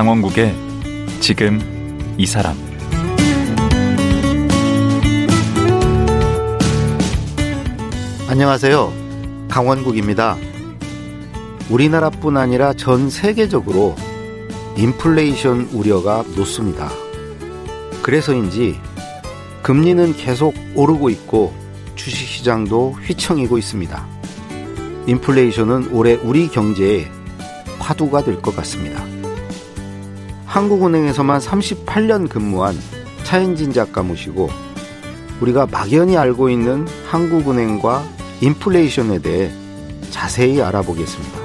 강원국의 지금 이 사람 안녕하세요. 강원국입니다. 우리나라뿐 아니라 전 세계적으로 인플레이션 우려가 높습니다. 그래서인지 금리는 계속 오르고 있고 주식시장도 휘청이고 있습니다. 인플레이션은 올해 우리 경제에 화두가 될 것 같습니다. 한국은행에서만 38년 근무한 차현진 작가 모시고 우리가 막연히 알고 있는 한국은행과 인플레이션에 대해 자세히 알아보겠습니다.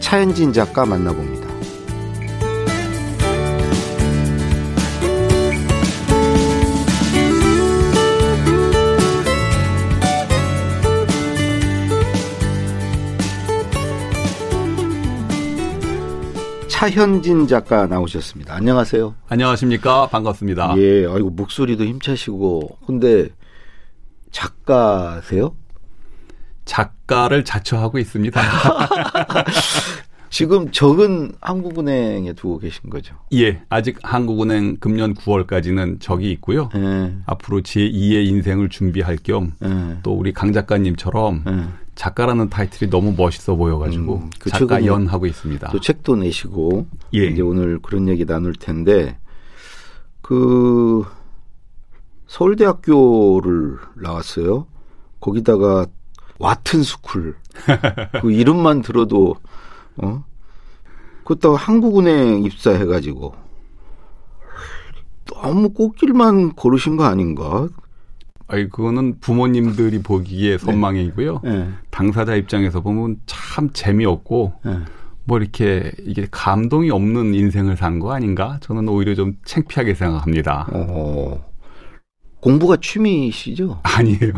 차현진 작가 만나봅니다. 차현진 작가 나오셨습니다. 안녕하세요. 안녕하십니까. 반갑습니다. 예, 아이고, 목소리도 힘차시고. 근데 작가세요? 작가를 자처하고 있습니다. 지금 적은 한국은행에 두고 계신 거죠? 예, 아직 한국은행 금년 9월까지는 적이 있고요. 예. 앞으로 제2의 인생을 준비할 겸또 예. 우리 강 작가님처럼 예. 작가라는 타이틀이 너무 멋있어 보여가지고 음, 그 작가 연하고 있습니다. 또 책도 내시고 예. 이제 오늘 그런 얘기 나눌 텐데 그 서울대학교를 나왔어요. 거기다가 와튼 스쿨 그 이름만 들어도 어 그렇다고 한국은행 입사해가지고 너무 꽃길만 걸으신 거 아닌가? 아이 그거는 부모님들이 보기에 선망이고요. 예, 당사자 입장에서 보면 참 재미없고 예. 뭐 이렇게 이게 감동이 없는 인생을 산 거 아닌가? 저는 오히려 좀 창피하게 생각합니다. 어, 공부가 취미시죠? 아니에요.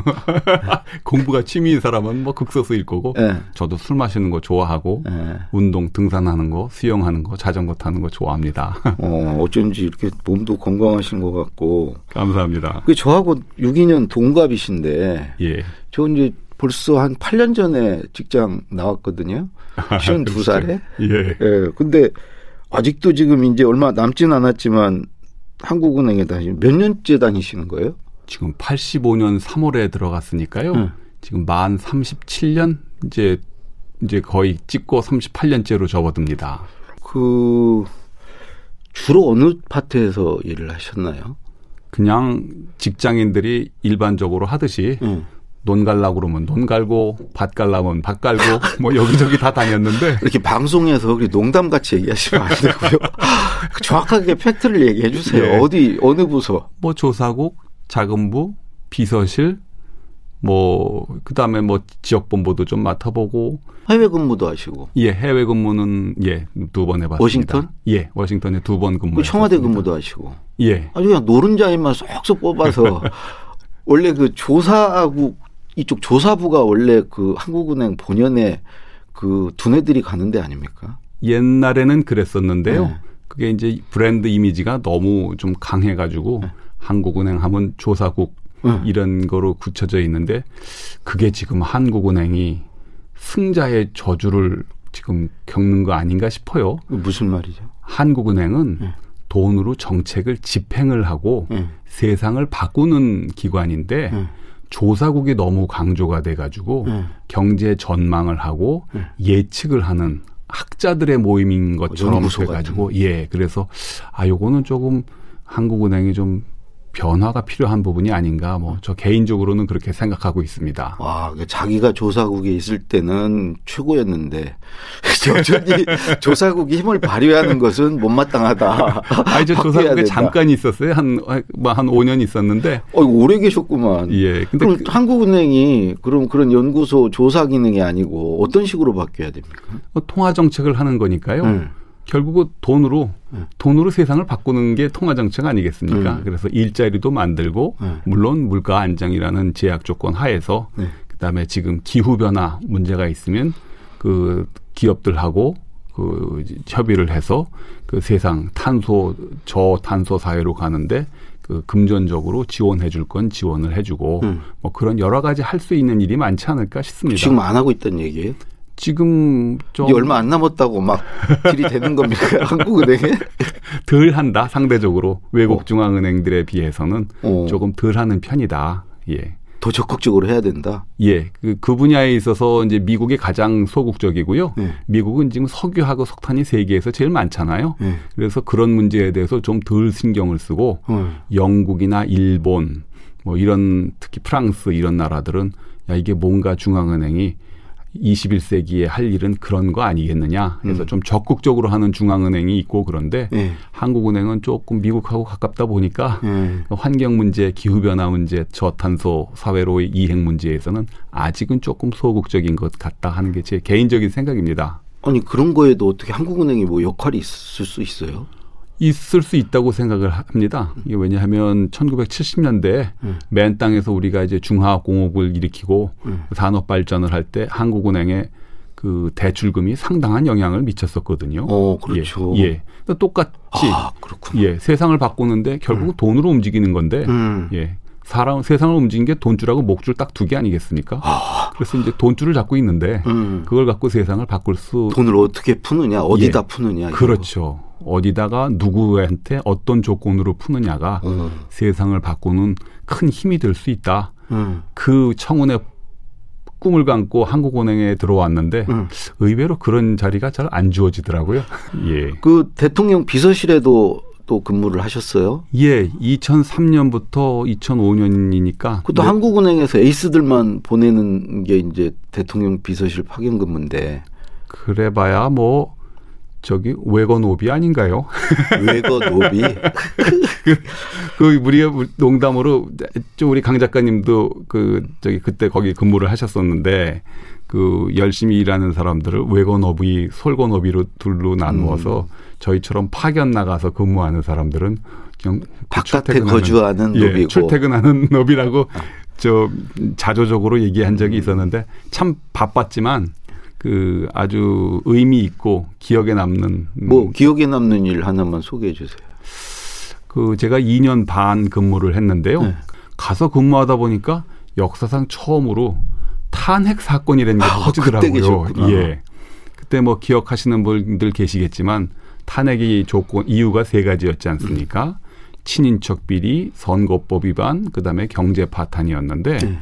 공부가 취미인 사람은 뭐 극소수일 거고 예, 저도 술 마시는 거 좋아하고 예. 운동, 등산하는 거, 수영하는 거, 자전거 타는 거 좋아합니다. 어, 어쩐지 이렇게 몸도 건강하신 것 같고. 감사합니다. 그 저하고 62년 동갑이신데, 예. 저 이제 벌써 한 8년 전에 직장 나왔거든요. 52살에. 예. 예, 근데 아직도 지금 이제 얼마 남진 않았지만 한국은행에 다니, 몇 년째 다니시는 거예요? 지금 85년 3월에 들어갔으니까요. 응. 지금 만 37년 이제 이제 거의 찍고 38년째로 접어듭니다. 그, 주로 어느 파트에서 일을 하셨나요? 그냥 직장인들이 일반적으로 하듯이 응. 논 갈라고 그러면 논 갈고 밭 갈라면 밭 갈고 뭐 여기저기 다 다녔는데 이렇게 방송에서 그렇게 농담 같이 얘기하시면 안 되고요. 정확하게 팩트를 얘기해 주세요. 예. 어디, 어느 부서? 뭐 조사국, 자금부, 비서실, 뭐 그다음에 뭐 지역 본부도 좀 맡아보고 해외 근무도 하시고. 예 해외 근무는 예 두 번 해봤습니다. 워싱턴? 예 워싱턴에 두 번 근무. 그 청와대 근무도 하시고. 예 아주 그냥 노른자인만 쏙쏙 뽑아서 원래 그 조사국 이쪽 조사부가 원래 그 한국은행 본연의 그 두뇌들이 가는 데 아닙니까? 옛날에는 그랬었는데요. 네. 그게 이제 브랜드 이미지가 너무 좀 강해가지고 네. 한국은행 하면 조사국 네. 이런 거로 굳혀져 있는데 그게 지금 한국은행이 승자의 저주를 지금 겪는 거 아닌가 싶어요. 그 무슨 말이죠? 한국은행은 네. 돈으로 정책을 집행을 하고 네. 세상을 바꾸는 기관인데 네. 조사국이 너무 강조가 돼가지고 네. 경제 전망을 하고 네. 예측을 하는 학자들의 모임인 것처럼 돼가지고 예 그래서 아 요거는 조금 한국은행이 좀 변화가 필요한 부분이 아닌가 뭐 저 개인적으로는 그렇게 생각하고 있습니다. 와, 그 자기가 조사국에 있을 때는 최고였는데 여전히 조사국이 힘을 발휘하는 것은 못마땅하다. 아 이제 바뀌어야 조사국에. 잠깐 있었어요 한한 5년 있었는데 어, 오래 계셨구만. 예 근데 그럼 그- 한국은행이 그럼 그런 연구소 조사 기능이 아니고 어떤 식으로 바뀌어야 됩니까? 뭐 통화 정책을 하는 거니까요. 음. 결국은 돈으로 음. 돈으로 세상을 바꾸는 게 통화 정책 아니겠습니까? 음. 그래서 일자리도 만들고 음. 물론 물가 안정이라는 제약 조건 하에서 네. 그다음에 지금 기후 변화 문제가 있으면 그 기업들하고 그 협의를 해서 그 세상 탄소 저탄소 사회로 가는데 그 금전적으로 지원해 줄 건 지원을 해 주고 음. 뭐 그런 여러 가지 할 수 있는 일이 많지 않을까 싶습니다. 지금 안 하고 있다는 얘기예요? 지금 좀 얼마 안 남았다고 막 들이대는 겁니까? 한국은행에? 덜 한다 상대적으로 외국 어. 중앙은행들에 비해서는 어. 조금 덜 하는 편이다. 예. 더 적극적으로 해야 된다. 예. 그, 그 분야에 있어서 이제 미국이 가장 소극적이고요. 네. 미국은 지금 석유하고 석탄이 세계에서 제일 많잖아요. 네. 그래서 그런 문제에 대해서 좀 덜 신경을 쓰고 어. 영국이나 일본 뭐 이런 특히 프랑스 이런 나라들은 야 이게 뭔가 중앙은행이 21세기에 할 일은 그런 거 아니겠느냐 해서 음. 좀 적극적으로 하는 중앙은행이 있고 그런데 예. 한국은행은 조금 미국하고 가깝다 보니까 예. 환경 문제, 기후 변화 문제, 저탄소 사회로의 이행 문제에서는 아직은 조금 소극적인 것 같다 하는 게 제 개인적인 생각입니다. 아니 그런 거에도 어떻게 한국은행이 뭐 역할이 있을 수 있어요? 있을 수 있다고 생각을 합니다. 이게 왜냐하면 1970년대에 음. 맨 땅에서 우리가 이제 중화공업을 일으키고 음. 산업 발전을 할 때 한국은행에 그 대출금이 상당한 영향을 미쳤었거든요. 어, 그렇죠. 예. 예. 그러니까 똑같이 아, 그렇군요. 예, 세상을 바꾸는데 결국 은 돈으로 움직이는 건데 음. 예. 사람 세상을 움직이는 게 돈줄하고 목줄 딱 두 개 아니겠습니까? 그래서 이제 돈줄을 잡고 있는데 음. 그걸 갖고 세상을 바꿀 수 돈을 어떻게 푸느냐, 어디다 푸느냐. 이거. 그렇죠. 어디다가 누구한테 어떤 조건으로 푸느냐가 어. 세상을 바꾸는 큰 힘이 될 수 있다. 음. 그 청운의 꿈을 감고 한국은행에 들어왔는데 음. 의외로 그런 자리가 잘 안 주어지더라고요. 예. 그 대통령 비서실에도 또 근무를 하셨어요? 예, 2003년부터 2005년이니까 그것도 한국은행에서 에이스들만 보내는 게 이제 대통령 비서실 파견 근무인데 그래봐야 뭐 저기 외건 오비 아닌가요? 외거 노비 그 우리가 농담으로 좀 우리 강 작가님도 그 저기 그때 거기 근무를 하셨었는데 그 열심히 일하는 사람들을 외건업이 솔건업이로 둘로 나누어서 저희처럼 파견 나가서 근무하는 사람들은 그냥 바깥에 거주하는 예, 노비고. 출퇴근하는 너비라고 저 자조적으로 얘기한 적이 있었는데 참 바빴지만 그 아주 의미 있고 기억에 남는 음, 뭐 기억에 남는 일 하나만 소개해 주세요. 그 제가 2년 반 근무를 했는데요. 네. 가서 근무하다 보니까 역사상 처음으로 탄핵 사건이라는 게 아, 터지더라고요. 그때. 예. 그때 뭐 기억하시는 분들 계시겠지만 탄핵이 조건 이유가 세 가지였지 않습니까? 친인척 비리, 선거법 위반, 그다음에 경제 파탄이었는데 네.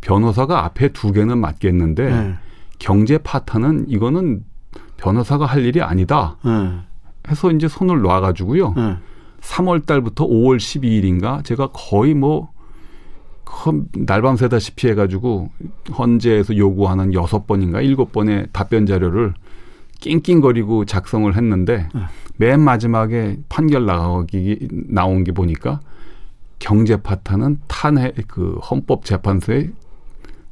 변호사가 앞에 두 개는 맞겠는데 네. 경제 파탄은 이거는 변호사가 할 일이 아니다. 네. 해서 이제 손을 놔가지고요. 네. 3월 달부터 5월 12일인가 제가 거의 뭐큰 날밤 새다시피 해가지고 헌재에서 요구하는 여섯 번인가 일곱 번의 답변 자료를 낑낑거리고 작성을 했는데 맨 마지막에 판결 나오기 나온 게 보니까 경제 파탄은 탄핵 그 헌법재판소의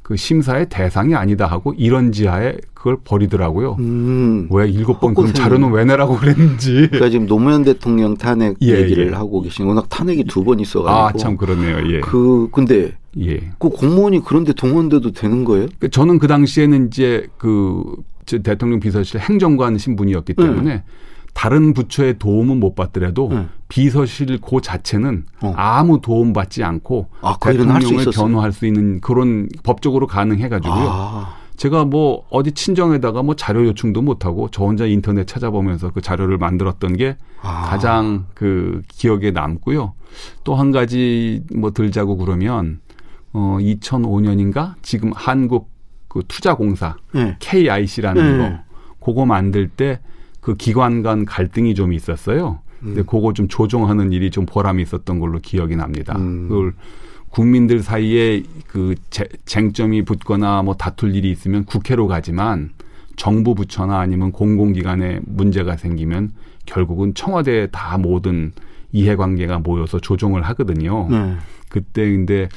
그 심사의 대상이 아니다 하고 이런 지하에 그걸 버리더라고요. 음. 왜 일곱 번 그럼. 자료는 왜 내라고 그랬는지. 그러니까 지금 노무현 대통령 탄핵 예, 얘기를 예. 하고 계신 워낙 탄핵이 두 번 있어가지고. 아참 그러네요. 예. 그 근데 예. 그 공무원이 그런데 동원돼도 되는 거예요? 그 저는 그 당시에는 이제 그저 대통령 비서실 행정관 신분이었기 네. 때문에 다른 부처의 도움은 못 받더라도 네. 비서실 그 자체는 어. 아무 도움 받지 않고 아, 그 대통령을 있었어요? 변호할 수 있는 그런 법적으로 가능해 가지고요. 아, 제가 뭐 어디 친정에다가 뭐 자료 요청도 못 하고 저 혼자 인터넷 찾아보면서 그 자료를 만들었던 게 아. 가장 그 기억에 남고요. 또 한 가지 뭐 들자고 그러면 어 2005년인가 지금 한국 그 투자공사 네. KIC라는 네. 거 그거 만들 때 그 기관 간 갈등이 좀 있었어요. 근데 그거 좀 조정하는 일이 좀 보람이 있었던 걸로 기억이 납니다. 음. 그걸 국민들 사이에 그 제- 쟁점이 붙거나 뭐 다툴 일이 있으면 국회로 가지만 정부 부처나 아니면 공공기관에 문제가 생기면 결국은 청와대에 다 모든 이해관계가 모여서 조정을 하거든요. 네. 그때 근데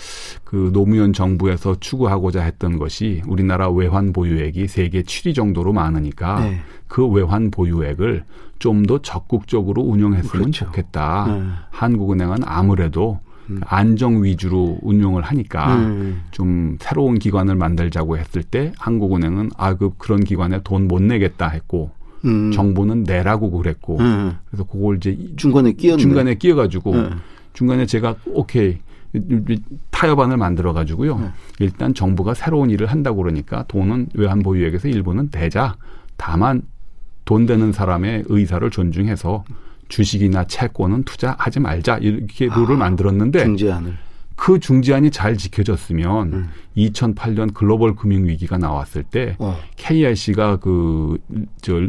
그 노무현 정부에서 추구하고자 했던 것이 우리나라 외환 보유액이 세계 7위 정도로 많으니까 네. 그 외환 보유액을 좀 더 적극적으로 운영했으면 그렇죠. 좋겠다. 네. 한국은행은 아무래도 안정 위주로 운용을 하니까 음. 좀 새로운 기관을 만들자고 했을 때 한국은행은 아그 그런 기관에 돈 못 내겠다 했고 음. 정부는 내라고 그랬고 네. 그래서 그걸 이제 중간에 끼었네. 중간에 끼어가지고 네. 중간에 제가 오케이 타협안을 만들어 가지고요. 네. 일단 정부가 새로운 일을 한다고 그러니까 돈은 외환보유액에서 일부는 대자. 다만 돈 되는 사람의 의사를 존중해서 주식이나 채권은 투자하지 말자 이렇게 룰을 아, 만들었는데 중재안을. 그 중재안이 잘 지켜졌으면 음. 2008년 글로벌 금융 위기가 나왔을 때 어. KRC가 그저저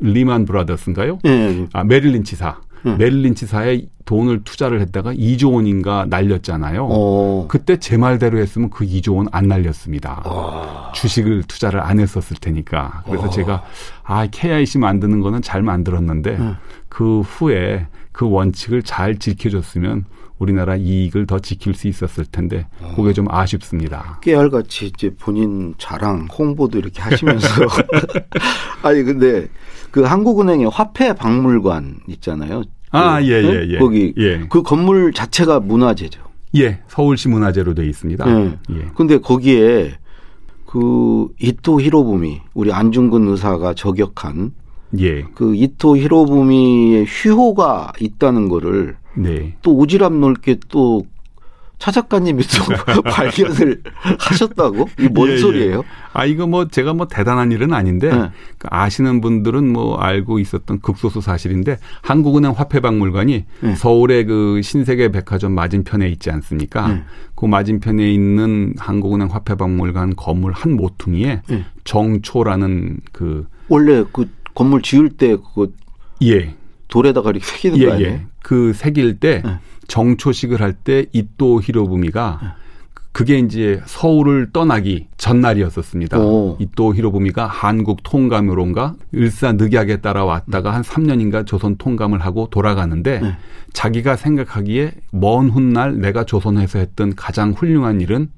리만 브라더스인가요? 예, 예. 아 메릴린치사. 음. 메릴린치사에 돈을 투자를 했다가 2조 원인가 날렸잖아요. 어. 그때 제 말대로 했으면 그 2조 원 안 날렸습니다. 아. 주식을 투자를 안 했었을 테니까. 그래서 어. 제가 아 KIC 만드는 거는 잘 만들었는데 음. 그 후에 그 원칙을 잘 지켜줬으면 우리나라 이익을 더 지킬 수 있었을 텐데 그게 좀 아쉽습니다. 깨알같이 이제 본인 자랑, 홍보도 이렇게 하시면서. 아니, 근데 그 한국은행의 화폐 박물관 있잖아요. 아, 그, 예, 예, 네? 예. 거기 예. 그 건물 자체가 문화재죠. 예, 서울시 문화재로 돼 있습니다. 예. 예. 근데 거기에 그 이토 히로부미 우리 안중근 의사가 저격한 예. 그 이토 히로부미의 휘호가 있다는 거를 네. 또 오지랖 넓게 또 차 작가님이 또 발견을 하셨다고? 이뭔 예, 예. 소리예요? 아 이거 뭐 제가 뭐 대단한 일은 아닌데 네. 그 아시는 분들은 뭐 알고 있었던 극소수 사실인데 한국은행 화폐박물관이 네. 서울의 그 신세계 백화점 맞은편에 있지 않습니까? 네. 그 맞은편에 있는 한국은행 화폐박물관 건물 한 모퉁이에 네. 정초라는 그 원래 그 건물 지을 때 그거 예. 돌에다가 이렇게 새기는 예, 거 아니에요? 예. 그 새길 때 네. 정초식을 할 때 이또 히로부미가 그게 이제 서울을 떠나기 전날이었었습니다. 오. 이또 히로부미가 한국 통감으로인가 일사늑약에 따라 왔다가 한 3년인가 조선 통감을 하고 돌아가는데 네. 자기가 생각하기에 먼 훗날 내가 조선에서 했던 가장 훌륭한 일은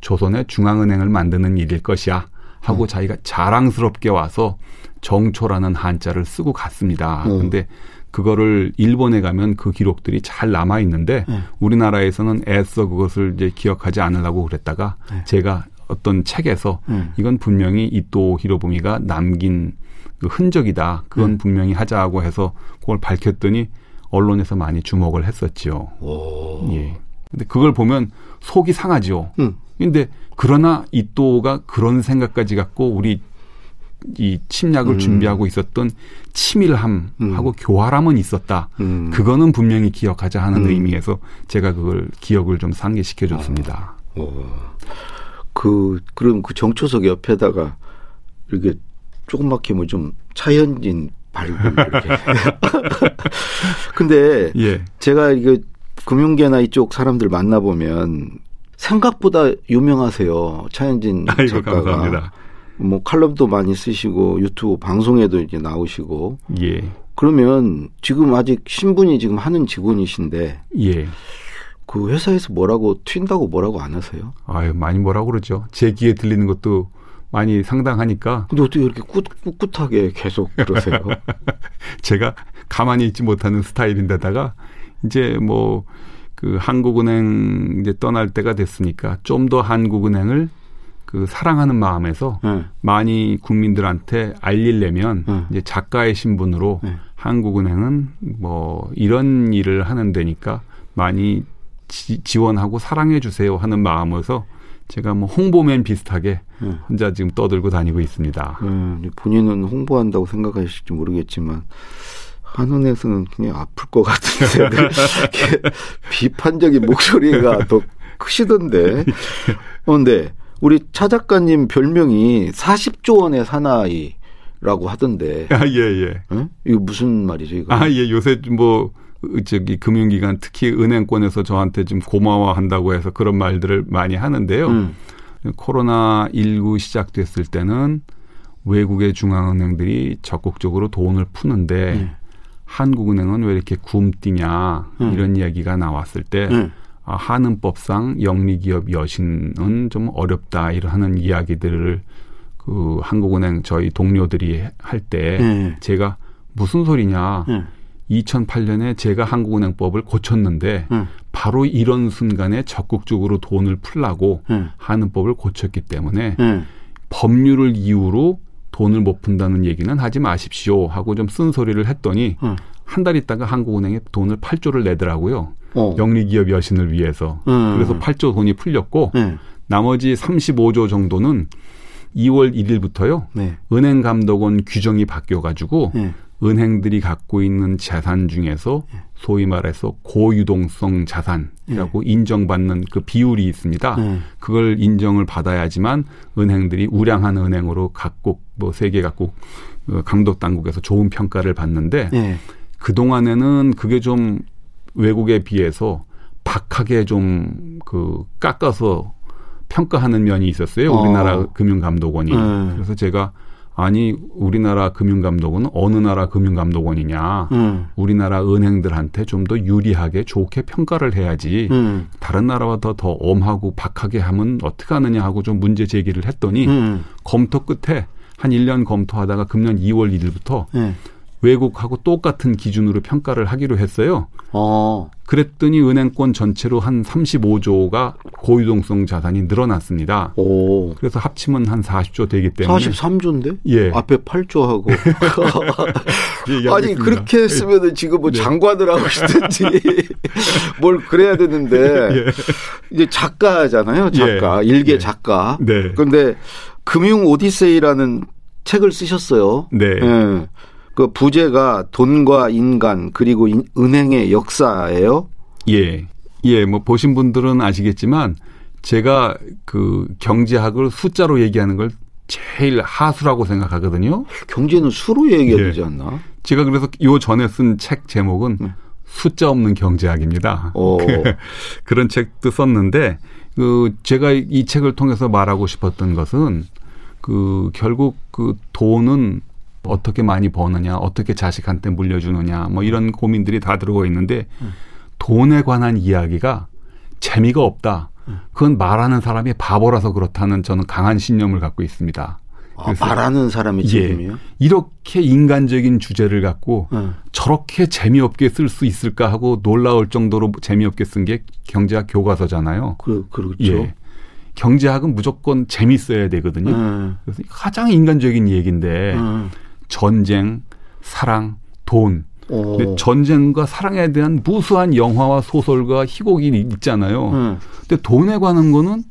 조선의 중앙은행을 만드는 일일 것이야 하고 자기가 자랑스럽게 와서 정초라는 한자를 쓰고 갔습니다. 음. 근데 그거를 일본에 가면 그 기록들이 잘 남아 있는데 네. 우리나라에서는 애써 그것을 이제 기억하지 않으려고 그랬다가 네. 제가 어떤 책에서 음. 이건 분명히 이또 히로부미가 남긴 그 흔적이다. 그건 음. 분명히 하자고 해서 그걸 밝혔더니 언론에서 많이 주목을 했었지요. 오. 예. 근데 그걸 보면 속이 상하지요. 음. 근데 그러나 이또가 그런 생각까지 갖고 우리 이 침략을 음. 준비하고 있었던 치밀함하고 교활함은 있었다. 음. 그거는 분명히 기억하자 하는 음. 의미에서 제가 그걸 기억을 좀 상기시켜 줬습니다. 오. 그 그럼 그 정초석 옆에다가 이렇게 조그맣게 뭐 좀 차현진 발굴 이렇게. 근데 예. 제가 이거 금융계나 이쪽 사람들 만나 보면 생각보다 유명하세요. 차현진 아이고 작가가. 감사합니다. 뭐 칼럼도 많이 쓰시고 유튜브 방송에도 이제 나오시고 예. 그러면 지금 아직 신분이 지금 하는 직원이신데 예. 그 회사에서 뭐라고 튄다고 뭐라고 안 하세요? 아유, 많이 뭐라고 그러죠. 제 귀에 들리는 것도 많이 상당하니까 근데 어떻게 이렇게 꿋, 꿋꿋하게 계속 그러세요? 제가 가만히 있지 못하는 스타일인데다가 이제 뭐 그 한국은행 이제 떠날 때가 됐으니까 좀 더 한국은행을 그 사랑하는 마음에서 네. 많이 국민들한테 알리려면 네. 이제 작가의 신분으로 네. 한국은행은 뭐 이런 일을 하는 데니까 많이 지, 지원하고 사랑해 주세요 하는 마음에서 제가 뭐 홍보맨 비슷하게 네. 혼자 지금 떠들고 다니고 있습니다. 음, 본인은 홍보한다고 생각하실지 모르겠지만 한은에서는 그냥 아플 것 같은데 비판적인 목소리가 더 크시던데. 그런데 우리 차 작가님 별명이 40조 원의 사나이 라고 하던데. 아, 예, 예. 응? 이거 무슨 말이죠, 이거? 아, 예, 요새 좀 뭐, 저기, 금융기관, 특히 은행권에서 저한테 좀 고마워한다고 해서 그런 말들을 많이 하는데요. 음. 코로나19 시작됐을 때는 외국의 중앙은행들이 적극적으로 돈을 푸는데 음. 한국은행은 왜 이렇게 굼뛰냐 음. 이런 이야기가 나왔을 때 음. 아, 한은법상 영리기업 여신은 좀 어렵다 이러하는 이야기들을 그 한국은행 저희 동료들이 할때 음. 제가 무슨 소리냐 음. 2008년에 제가 한국은행법을 고쳤는데 음. 바로 이런 순간에 적극적으로 돈을 풀라고 음. 하는 법을 고쳤기 때문에 음. 법률을 이유로 돈을 못 푼다는 얘기는 하지 마십시오 하고 좀 쓴소리를 했더니 응. 한달 있다가 한국은행에 돈을 8조를 내더라고요. 어. 영리기업 여신을 위해서. 음. 그래서 8조 돈이 풀렸고 네. 나머지 35조 정도는 2월 1일부터요. 네. 은행 감독원 규정이 바뀌어 가지고 네. 은행들이 갖고 있는 자산 중에서 소위 말해서 고유동성 자산 이라고 인정받는 그 비율이 있습니다. 네. 그걸 인정을 받아야지만 은행들이 우량한 은행으로 각국 뭐 세계 각국 어, 감독 당국에서 좋은 평가를 받는데 네. 그 동안에는 그게 좀 외국에 비해서 박하게 좀 그 깎아서 평가하는 면이 있었어요. 어. 우리나라 금융감독원이. 음. 그래서 제가 아니 우리나라 금융감독원은 어느 나라 금융감독원이냐. 음. 우리나라 은행들한테 좀 더 유리하게 좋게 평가를 해야지. 음. 다른 나라보다 더 엄하고 박하게 하면 어떻게 하느냐 하고 좀 문제 제기를 했더니 음. 검토 끝에 한 1년 검토하다가 금년 2월 1일부터 네. 외국하고 똑같은 기준으로 평가를 하기로 했어요. 어. 그랬더니 은행권 전체로 한 35조가 고유동성 자산이 늘어났습니다. 오. 그래서 합치면 한 40조 되기 때문에 43조인데? 예. 앞에 8조하고. 얘기하고 아니. 그렇게 했으면은 지금 뭐 네. 장관을 하고 싶든지 뭘 그래야 되는데. 이제 작가잖아요, 작가. 예. 일개 예. 작가. 네. 그런데 금융 오디세이라는 책을 쓰셨어요. 네. 예. 그 부제가 돈과 인간 그리고 인- 은행의 역사예요. 예. 예, 뭐 보신 분들은 아시겠지만 제가 그 경제학을 숫자로 얘기하는 걸 제일 하수라고 생각하거든요. 경제는 수로 얘기해야 예. 되지 않나? 제가 그래서 요 전에 쓴 책 제목은 네. 숫자 없는 경제학입니다. 어. 그런 책도 썼는데 그 제가 이 책을 통해서 말하고 싶었던 것은 그 결국 그 돈은 어떻게 많이 버느냐, 어떻게 자식한테 물려주느냐, 뭐 이런 고민들이 다 들어가 있는데 돈에 관한 이야기가 재미가 없다. 그건 말하는 사람이 바보라서 그렇다는 저는 강한 신념을 갖고 있습니다. 아, 말하는 사람의 예, 책임이요? 이렇게 인간적인 주제를 갖고 응. 저렇게 재미없게 쓸 수 있을까 하고 놀라울 정도로 재미없게 쓴 게 경제학 교과서잖아요. 그, 그렇죠. 예. 경제학은 무조건 재밌어야 되거든요. 응. 그래서 가장 인간적인 얘기인데 응. 전쟁, 사랑, 돈. 어. 근데 전쟁과 사랑에 대한 무수한 영화와 소설과 희곡이 있잖아요. 응. 근데 돈에 관한 거는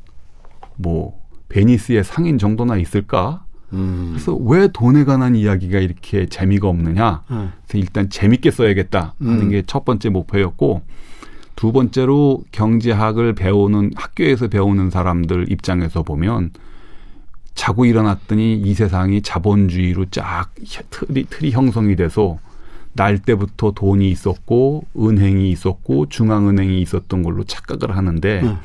뭐 베니스의 상인 정도나 있을까? 음. 그래서 왜 돈에 관한 이야기가 이렇게 재미가 없느냐? 응. 그래서 일단 재밌게 써야겠다 하는 음. 게첫 번째 목표였고 두 번째로 경제학을 배우는 학교에서 배우는 사람들 입장에서 보면 자고 일어났더니 이 세상이 자본주의로 쫙 틀이, 틀이 형성이 돼서 날 때부터 돈이 있었고 은행이 있었고 중앙은행이 있었던 걸로 착각을 하는데 음.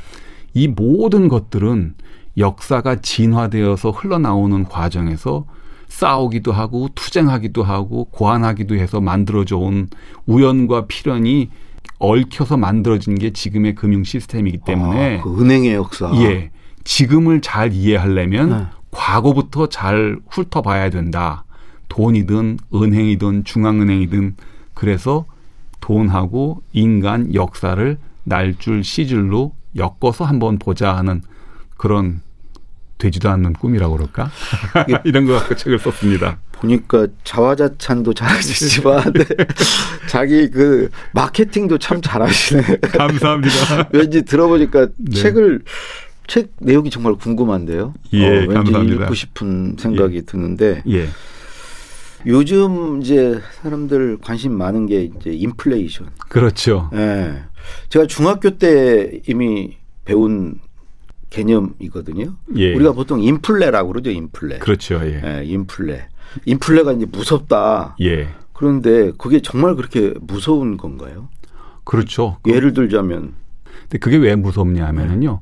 이 모든 것들은 역사가 진화되어서 흘러나오는 과정에서 싸우기도 하고 투쟁하기도 하고 고안하기도 해서 만들어져 온 우연과 필연이 얽혀서 만들어진 게 지금의 금융 시스템이기 때문에 아, 그 은행의 역사. 예 지금을 잘 이해하려면 네. 과거부터 잘 훑어봐야 된다. 돈이든 은행이든 중앙은행이든 그래서 돈하고 인간 역사를 날줄 시줄로 엮어서 한번 보자 하는 그런 되지도 않는 꿈이라고 그럴까? 이런 거 갖고 책을 썼습니다. 보니까 자화자찬도 잘하시지만 네. 자기 그 마케팅도 참 잘하시네. 감사합니다. 왠지 들어보니까 네. 책을 책 내용이 정말 궁금한데요. 예, 어, 왠지 감사합니다. 읽고 싶은 생각이 드는데 예. 요즘 이제 사람들 관심 많은 게 이제 인플레이션. 그렇죠. 예. 제가 중학교 때 이미 배운 개념이거든요. 예. 우리가 보통 인플레라고 그러죠, 인플레. 그렇죠. 예. 예, 인플레. 인플레가 이제 무섭다. 예. 그런데 그게 정말 그렇게 무서운 건가요? 그렇죠. 예를 들자면 근데 그게 왜 무섭냐 하면은요.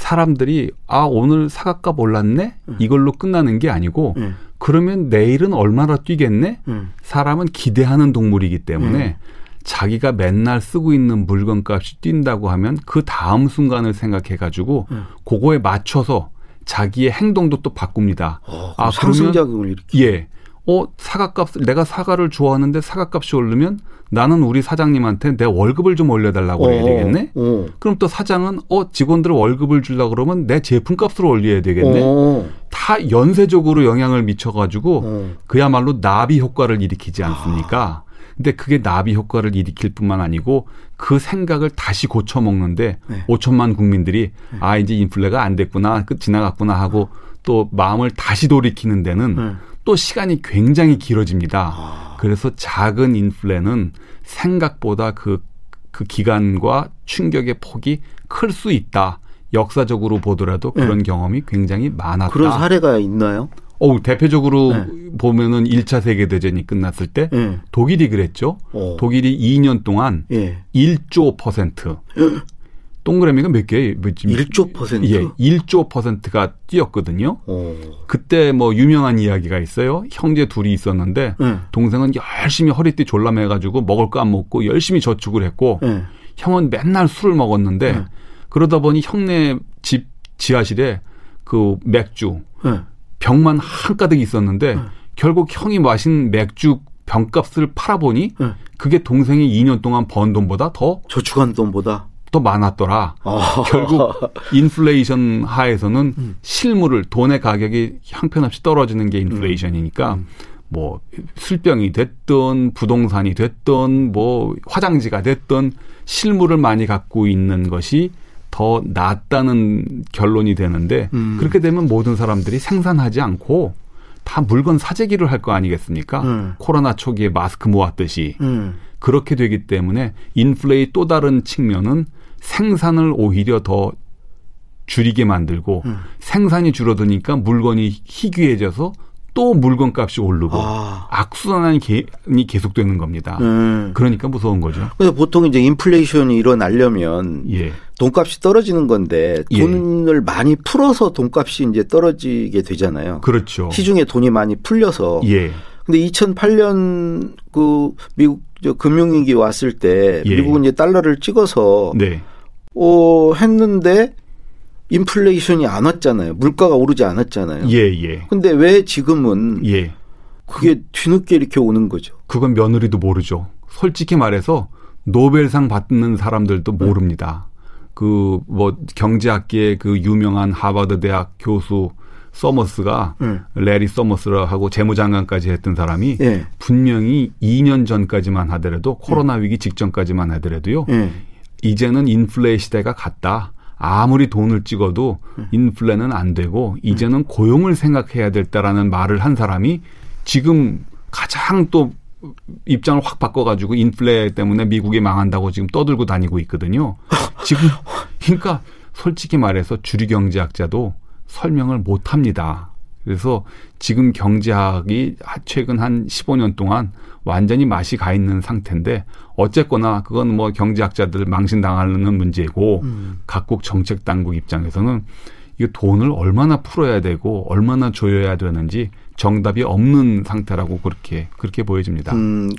사람들이 아 오늘 사각값 올랐네 이걸로 끝나는 게 아니고 음. 그러면 내일은 얼마나 뛰겠네 음. 사람은 기대하는 동물이기 때문에 자기가 맨날 쓰고 있는 물건값이 뛴다고 하면 그 다음 순간을 생각해 가지고 음. 그거에 맞춰서 자기의 행동도 또 바꿉니다. 어, 아, 상승작용을 일으키. 예. 어, 사과값, 내가 사과를 좋아하는데 사과값이 오르면 나는 우리 사장님한테 내 월급을 좀 올려달라고 해야 되겠네? 어. 그럼 또 사장은 어, 직원들 월급을 주려고 그러면 내 제품값을 올려야 되겠네? 어. 다 연쇄적으로 영향을 미쳐가지고 어. 그야말로 나비 효과를 일으키지 않습니까? 근데 그게 나비 효과를 일으킬 뿐만 아니고 그 생각을 다시 고쳐 먹는데 네. 5천만 국민들이 아 이제 인플레가 안 됐구나 끝 지나갔구나 하고 또 마음을 다시 돌이키는 데는 네. 또 시간이 굉장히 길어집니다. 아. 그래서 작은 인플레는 생각보다 그, 그 기간과 충격의 폭이 클 수 있다. 역사적으로 보더라도 그런 경험이 굉장히 많았다. 네. 그런 사례가 있나요? 어우, 대표적으로 네. 보면은 1차 세계대전이 끝났을 때 예. 독일이 그랬죠. 어. 독일이 2년 동안 예. 1조 퍼센트. 동그라미가 몇 개예요? 뭐 지금 1조 퍼센트? 예, 1조 퍼센트가 뛰었거든요. 어. 그때 뭐 유명한 이야기가 있어요. 형제 둘이 있었는데 예. 동생은 열심히 허리띠 졸라매가지고 먹을 거 안 먹고 열심히 저축을 했고 예. 형은 맨날 술을 먹었는데 네. 그러다 보니 형네 집 지하실에 그 맥주 예. 병만 한가득 있었는데 네. 결국 형이 마신 맥주 병값을 팔아보니 예. 그게 동생이 2년 동안 번 돈보다 더, 저축한 돈보다 더 많았더라. 아. 결국 인플레이션 하에서는 음. 실물을 돈의 가격이 형편없이 떨어지는 게 인플레이션이니까 음. 뭐 술병이 됐든 부동산이 됐든 뭐 화장지가 됐든 실물을 많이 갖고 있는 것이 더 낫다는 결론이 되는데 음. 그렇게 되면 모든 사람들이 생산하지 않고 다 물건 사재기를 할 거 아니겠습니까? 음. 코로나 초기에 마스크 모았듯이 음. 그렇게 되기 때문에 인플레이 또 다른 측면은 생산을 오히려 더 줄이게 만들고 음. 생산이 줄어드니까 물건이 희귀해져서 또 물건값이 오르고 아. 악순환이 게- 계속되는 겁니다. 음. 그러니까 무서운 거죠. 그래서 보통 이제 인플레이션이 일어나려면 예. 돈값이 떨어지는 건데 예. 돈을 많이 풀어서 돈값이 이제 떨어지게 되잖아요. 그렇죠. 시중에 돈이 많이 풀려서. 예. 근데 2008년 그 미국 저 금융위기 왔을 때 예. 미국은 이제 달러를 찍어서 네. 어 했는데 인플레이션이 안 왔잖아요. 물가가 오르지 않았잖아요. 예, 예. 근데 왜 지금은 예. 그게 뒤늦게 이렇게 오는 거죠? 그건 며느리도 모르죠. 솔직히 말해서 노벨상 받는 사람들도 모릅니다. 그 뭐 경제학계의 그 유명한 하버드 대학 교수 서머스가 음. 래리 서머스라 하고 재무장관까지 했던 사람이 예. 분명히 2년 전까지만 하더라도 코로나 위기 직전까지만 하더라도요. 예. 이제는 인플레 시대가 갔다. 아무리 돈을 찍어도 음. 인플레는 안 되고 이제는 고용을 생각해야 됐다라는 말을 한 사람이 지금 가장 또 입장을 확 바꿔가지고 인플레 때문에 미국이 망한다고 지금 떠들고 다니고 있거든요. 지금 그러니까 솔직히 말해서 주류 경제학자도 설명을 못 합니다. 그래서 지금 경제학이 최근 한 15년 동안 완전히 맛이 가 있는 상태인데 어쨌거나 그건 뭐 경제학자들 망신당하는 문제고 각국 정책 당국 입장에서는 이 돈을 얼마나 풀어야 되고 얼마나 조여야 되는지 정답이 없는 상태라고 그렇게 그렇게 보여집니다. 음,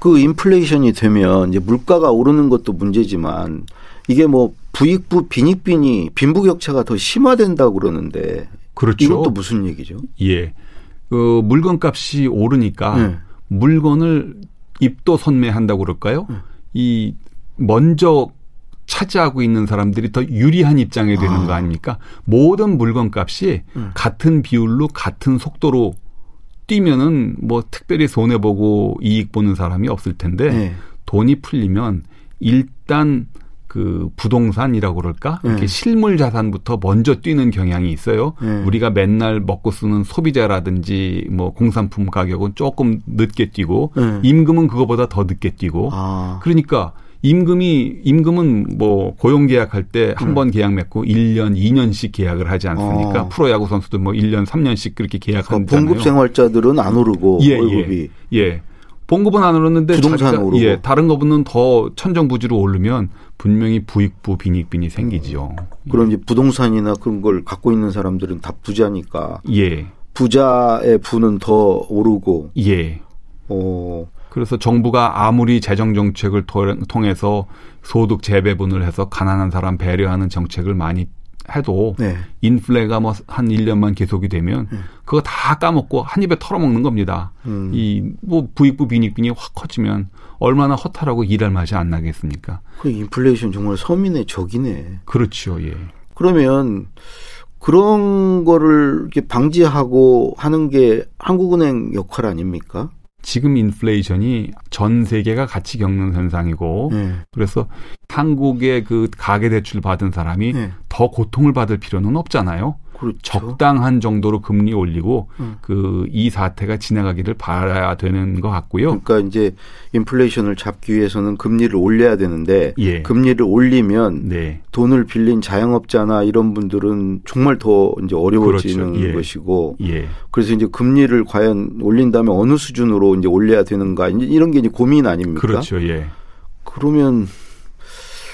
그 인플레이션이 되면 이제 물가가 오르는 것도 문제지만 이게 뭐 부익부 빈익빈이 빈부격차가 더 심화된다고 그러는데 그렇죠. 이것도 무슨 얘기죠? 예. 그 물건값이 오르니까 네. 물건을 입도 선매한다고 그럴까요? 이 먼저 차지하고 있는 사람들이 더 유리한 입장에 되는 아. 거 아닙니까? 모든 물건값이 음. 같은 비율로 같은 속도로 뛰면은 뭐 특별히 손해 보고 이익 보는 사람이 없을 텐데 네. 돈이 풀리면 일단 그 부동산이라고 그럴까? 이렇게 네. 실물 자산부터 먼저 뛰는 경향이 있어요. 네. 우리가 맨날 먹고 쓰는 소비자라든지 뭐 공산품 가격은 조금 늦게 뛰고 네. 임금은 그거보다 더 늦게 뛰고 아, 그러니까 임금이 임금은 뭐 고용 계약할 때 한번 계약 맺고 1년, 2년씩 계약을 하지 않습니까? 네. 어. 프로야구 선수도 뭐 1년, 3년씩 그렇게 그러니까 계약하잖아요. 봉급 생활자들은 안 오르고 예, 월급이 예. 예. 봉급은 안 오르는데 부동산 자기가 오르고. 예, 다른 거보다는 더 천정부지로 오르면 분명히 부익부 빈익빈이 생기죠. 그런 이제 부동산이나 그런 걸 갖고 있는 사람들은 다 부자니까 예. 부자의 부는 더 오르고 예. 어 그래서 정부가 아무리 재정 정책을 토- 통해서 소득 재배분을 해서 가난한 사람 배려하는 정책을 많이 해도 네. 인플레가 뭐 한 1년만 계속이 되면 그거 다 까먹고 한 입에 털어먹는 겁니다. 음. 이뭐 부익부 빈익빈이 확 커지면 얼마나 허탈하고 일할 맛이 안 나겠습니까? 그 인플레이션 정말 서민의 적이네. 그렇죠. 예. 그러면 그런 거를 이렇게 방지하고 하는 게 한국은행 역할 아닙니까? 지금 인플레이션이 전 세계가 같이 겪는 현상이고 네. 그래서 한국의 그 가계 대출 받은 사람이 네. 더 고통을 받을 필요는 없잖아요. 그렇죠. 적당한 정도로 금리 올리고 음. 그이 사태가 지나가기를 바라야 되는 것 같고요. 그러니까 이제 인플레이션을 잡기 위해서는 금리를 올려야 되는데 예. 금리를 올리면 네. 돈을 빌린 자영업자나 이런 분들은 정말 더 이제 어려워지는 그렇죠. 예. 것이고 예. 그래서 이제 금리를 과연 올린다면 어느 수준으로 이제 올려야 되는가 이런 게 이제 고민 아닙니까? 그렇죠. 예. 그러면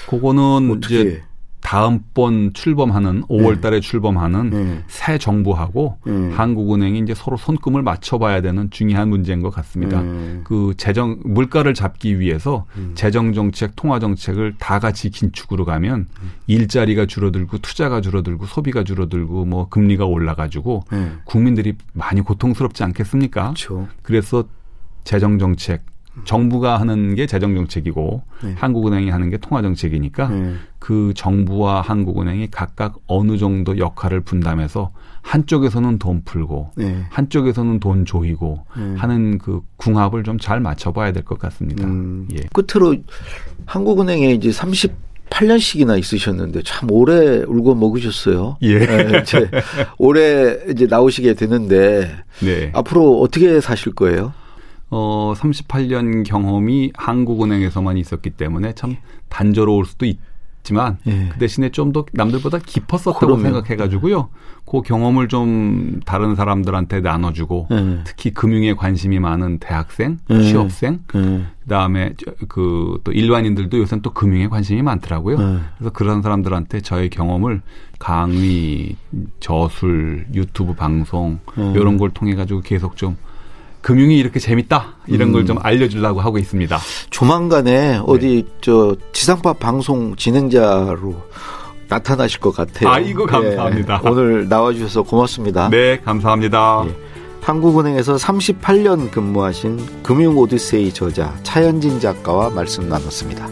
그거는 어떻게 이제 다음번 출범하는 5월 달에 출범하는 네. 새 정부하고 네. 한국은행이 이제 서로 손금을 맞춰봐야 되는 중요한 문제인 것 같습니다. 네. 그 재정 물가를 잡기 위해서 음. 재정 정책, 통화 정책을 다 같이 긴축으로 가면 일자리가 줄어들고 투자가 줄어들고 소비가 줄어들고 뭐 금리가 올라가지고 네. 국민들이 많이 고통스럽지 않겠습니까? 그렇죠. 그래서 재정 정책 정부가 하는 게 재정 정책이고 네. 한국은행이 하는 게 통화 정책이니까 네. 그 정부와 한국은행이 각각 어느 정도 역할을 분담해서 한쪽에서는 돈 풀고 네. 한쪽에서는 돈 조이고 네. 하는 그 궁합을 좀 잘 맞춰봐야 될 것 같습니다. 음, 예. 끝으로 한국은행에 이제 38년씩이나 있으셨는데 참 오래 울고 먹으셨어요. 예. 네, 이제 올해 이제 나오시게 되는데 네. 앞으로 어떻게 사실 거예요? 어, 38년 경험이 한국은행에서만 있었기 때문에 참 단조로울 수도 있 지만 예. 그 대신에 좀 더 남들보다 깊었었다고 그럼요. 생각해가지고요. 그 경험을 좀 다른 사람들한테 나눠주고 네. 특히 금융에 관심이 많은 대학생, 네. 취업생, 네. 그다음에 그 또 일반인들도 요새는 또 금융에 관심이 많더라고요. 네. 그래서 그런 사람들한테 저의 경험을 강의, 저술, 유튜브 방송 음. 이런 걸 통해 가지고 계속 좀 금융이 이렇게 재밌다 이런 음. 걸좀 알려주려고 하고 있습니다. 조만간에 어디 네. 저 지상파 방송 진행자로 나타나실 것 같아요. 아이고, 감사합니다. 예, 오늘 나와주셔서 고맙습니다. 네, 감사합니다. 예. 한국은행에서 38년 근무하신 금융 오디세이 저자 차현진 작가와 말씀 나눴습니다.